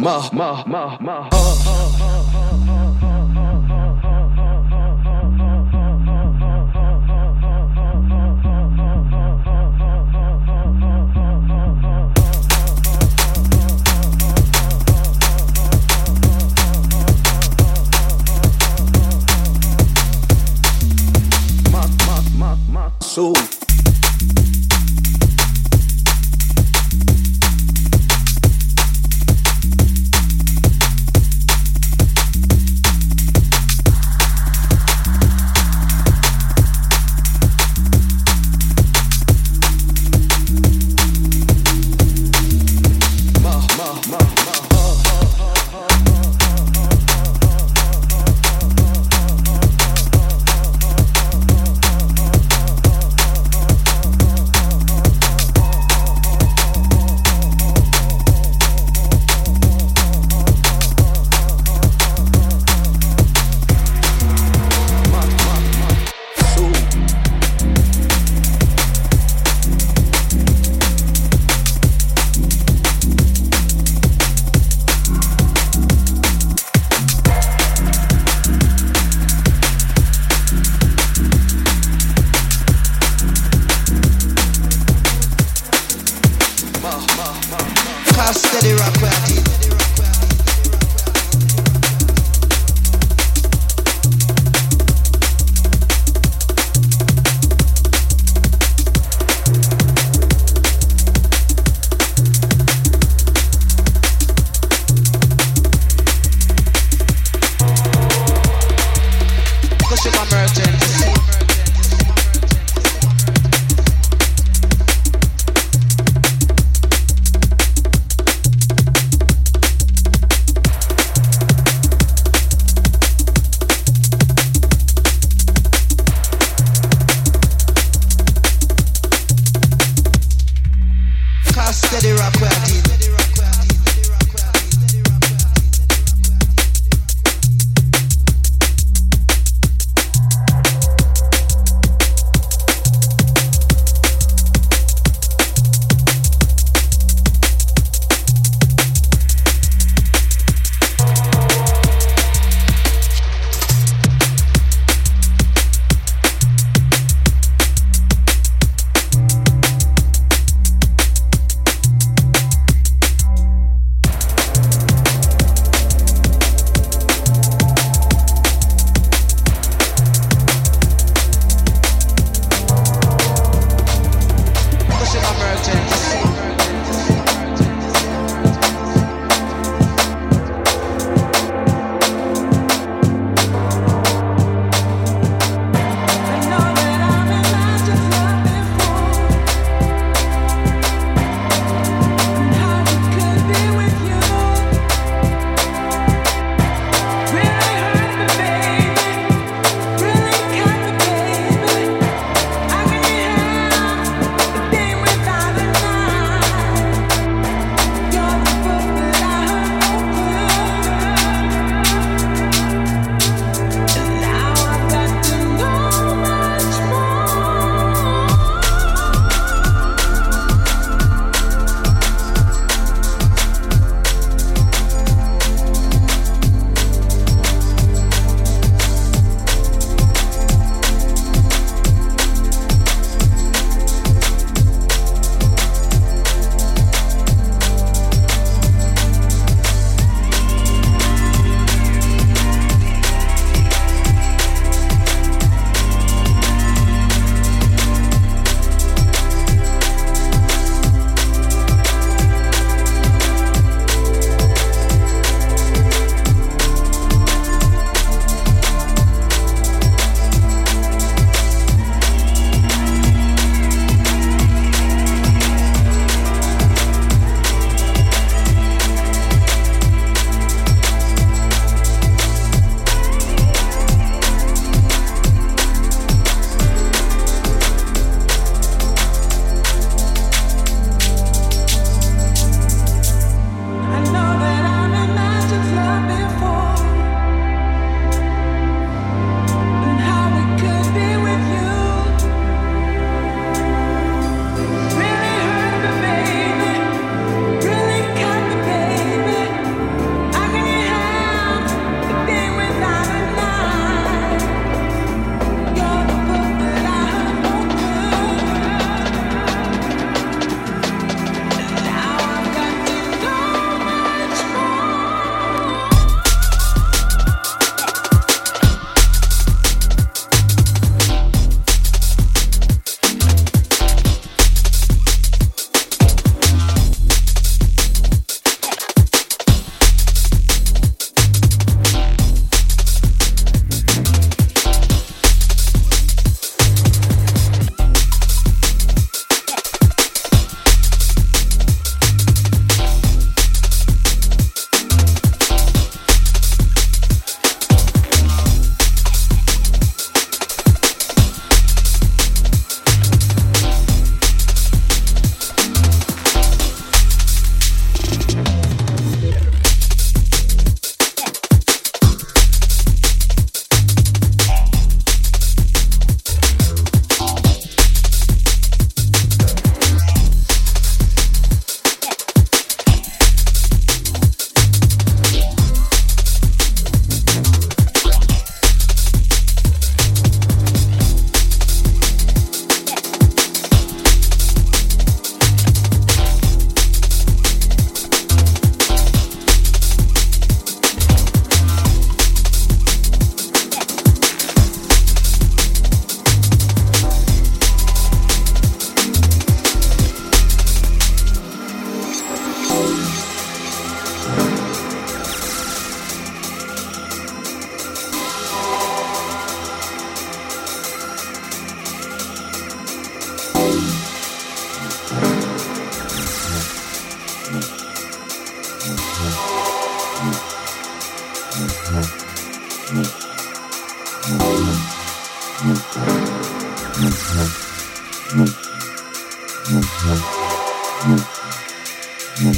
ma, ma, ma. Uh.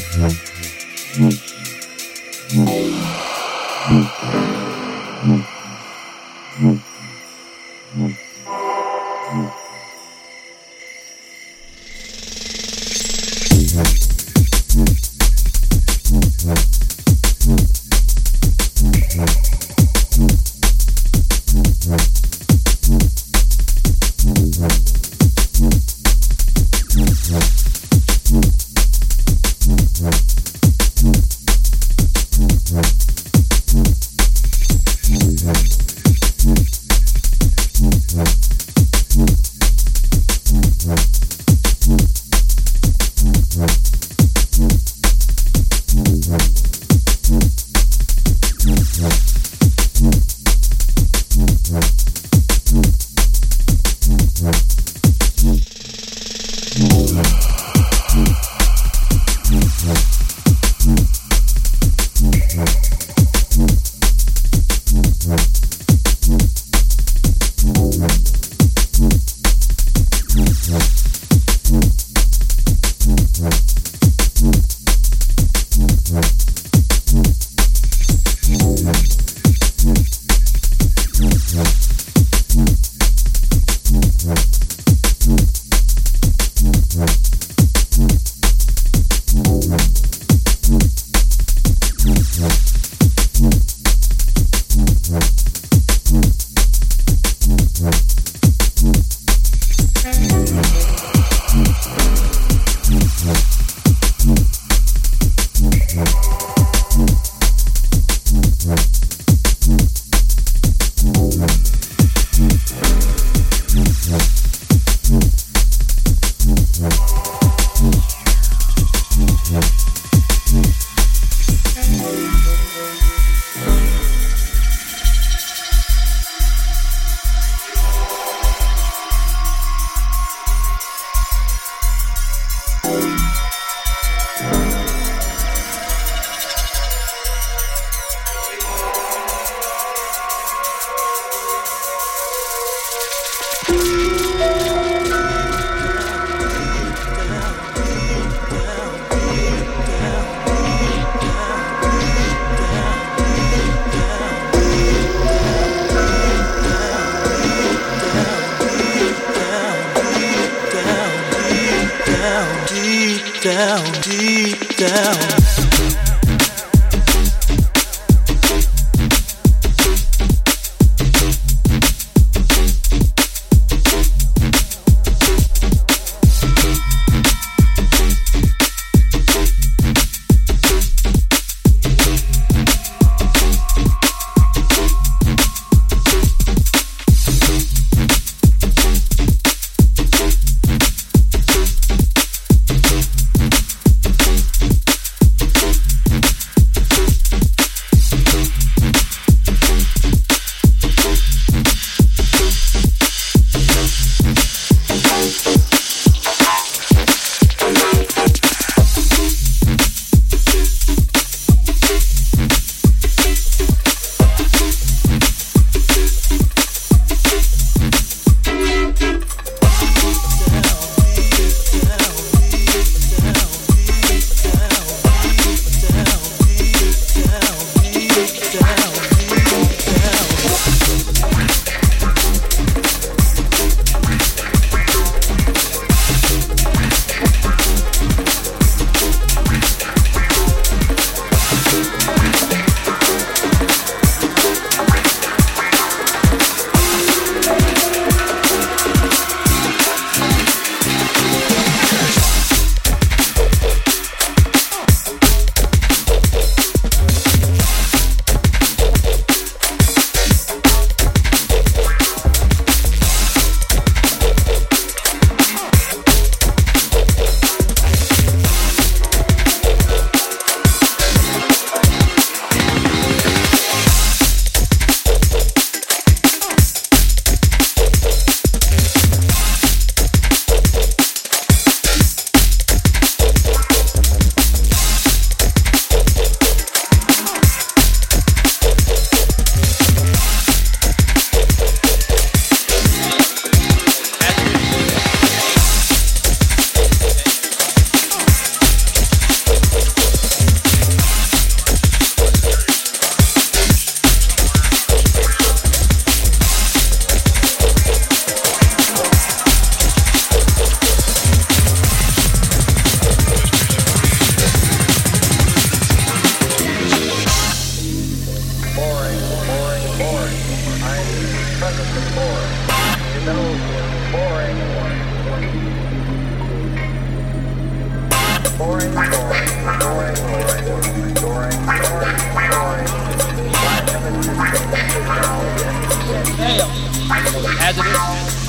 Thank you. Message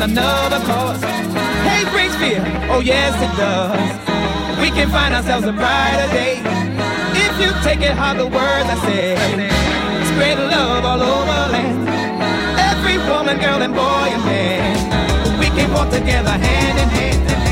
fearing another cause. Hate brings fear, oh yes it does. We can find ourselves a brighter day. If you take it hard, the words I say. Spread love all over land Every woman, girl, and boy and man. We can walk together hand in hand.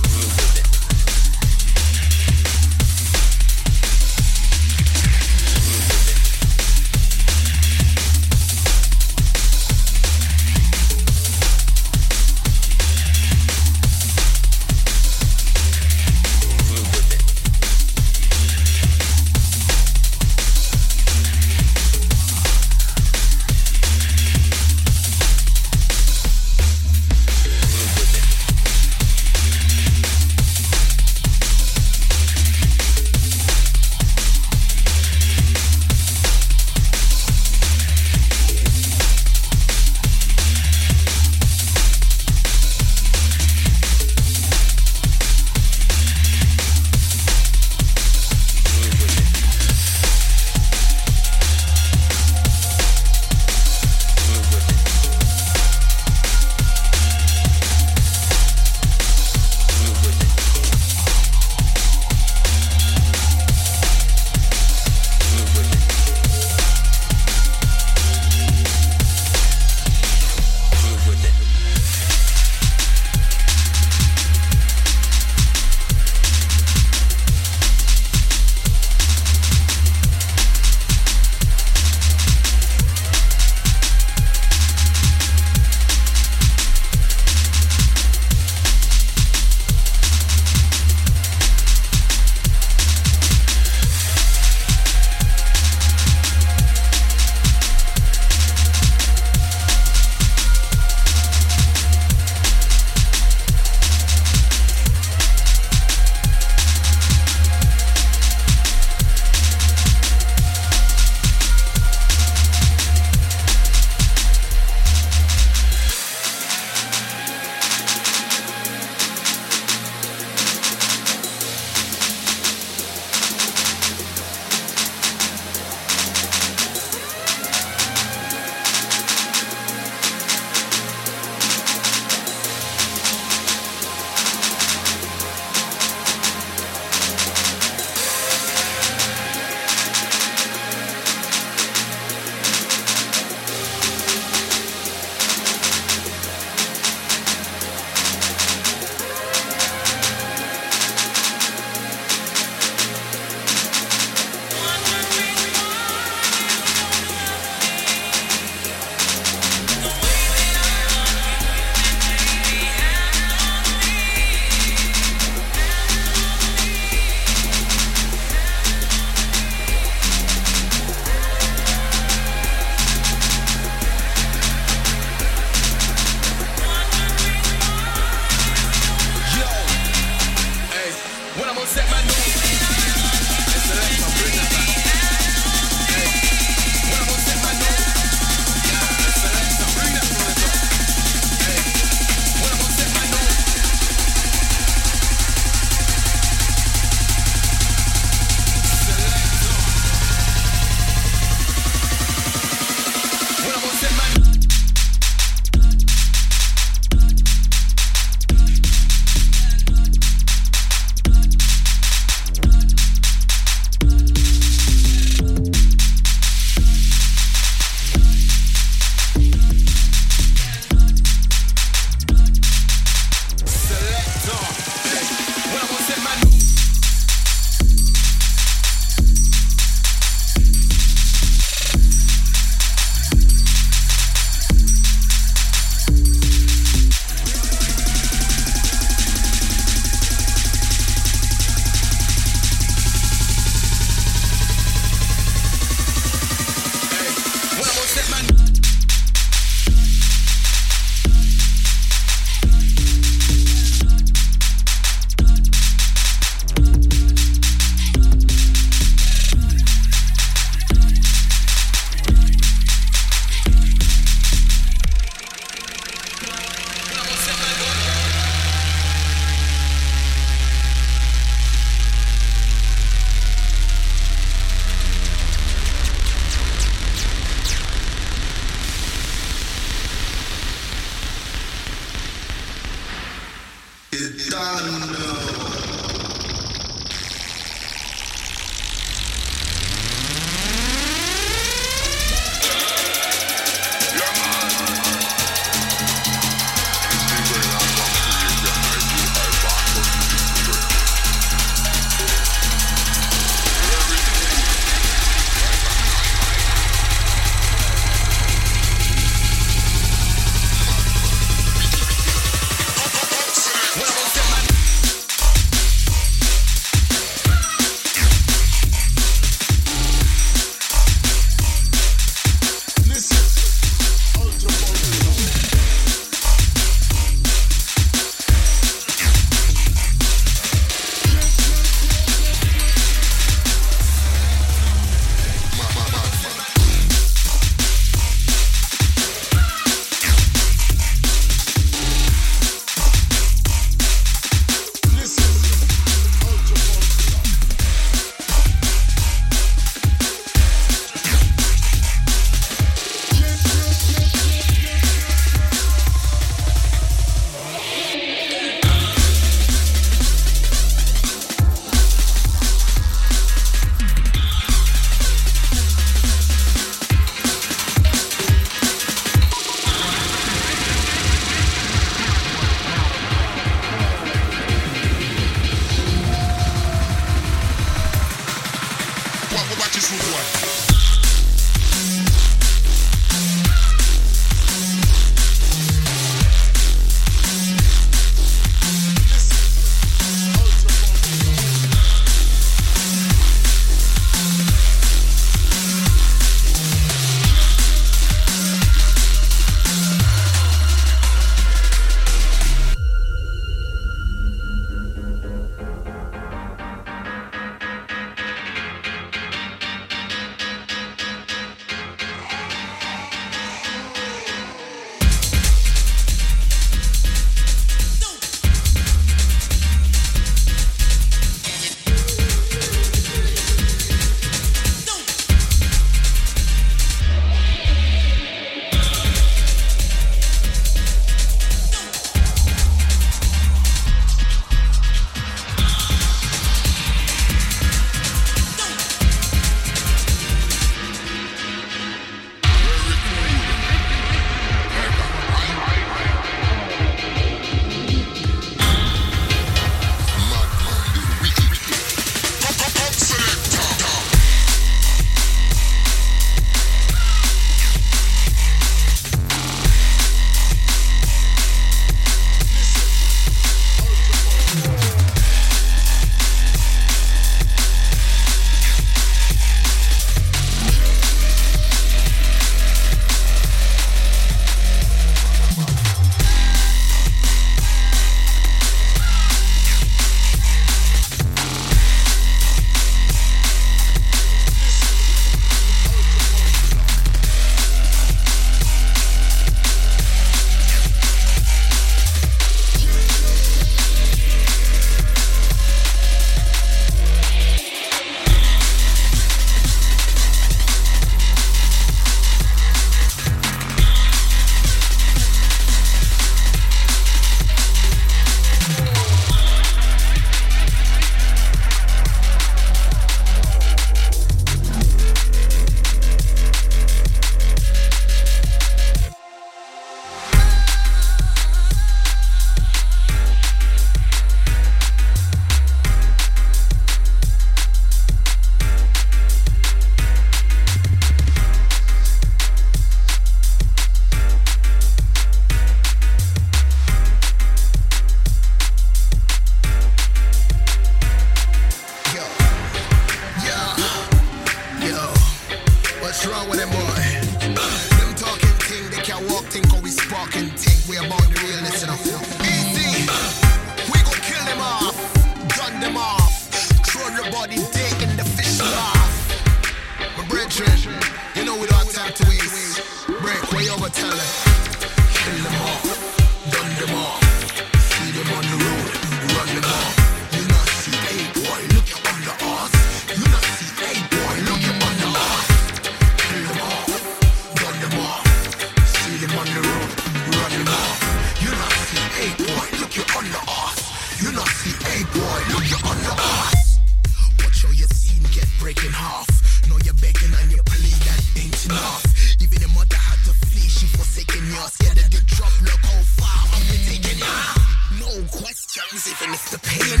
Jones, even if the pain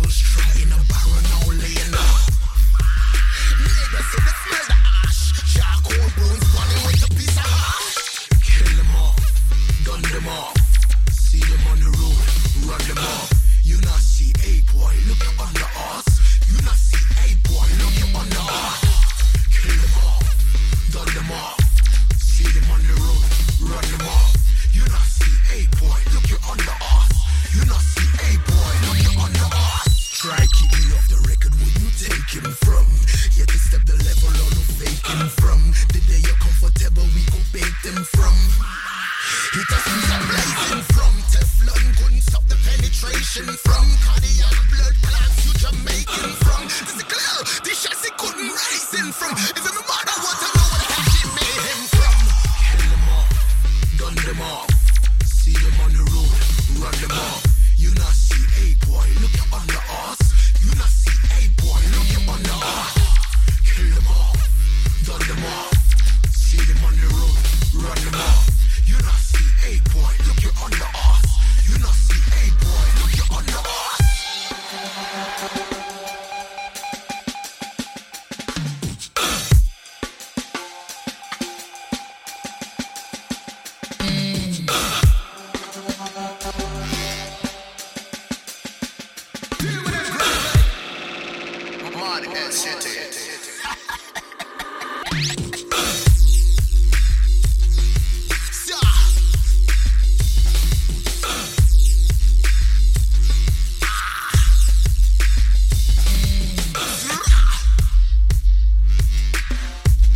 first try in a barren only enough. Niggas in the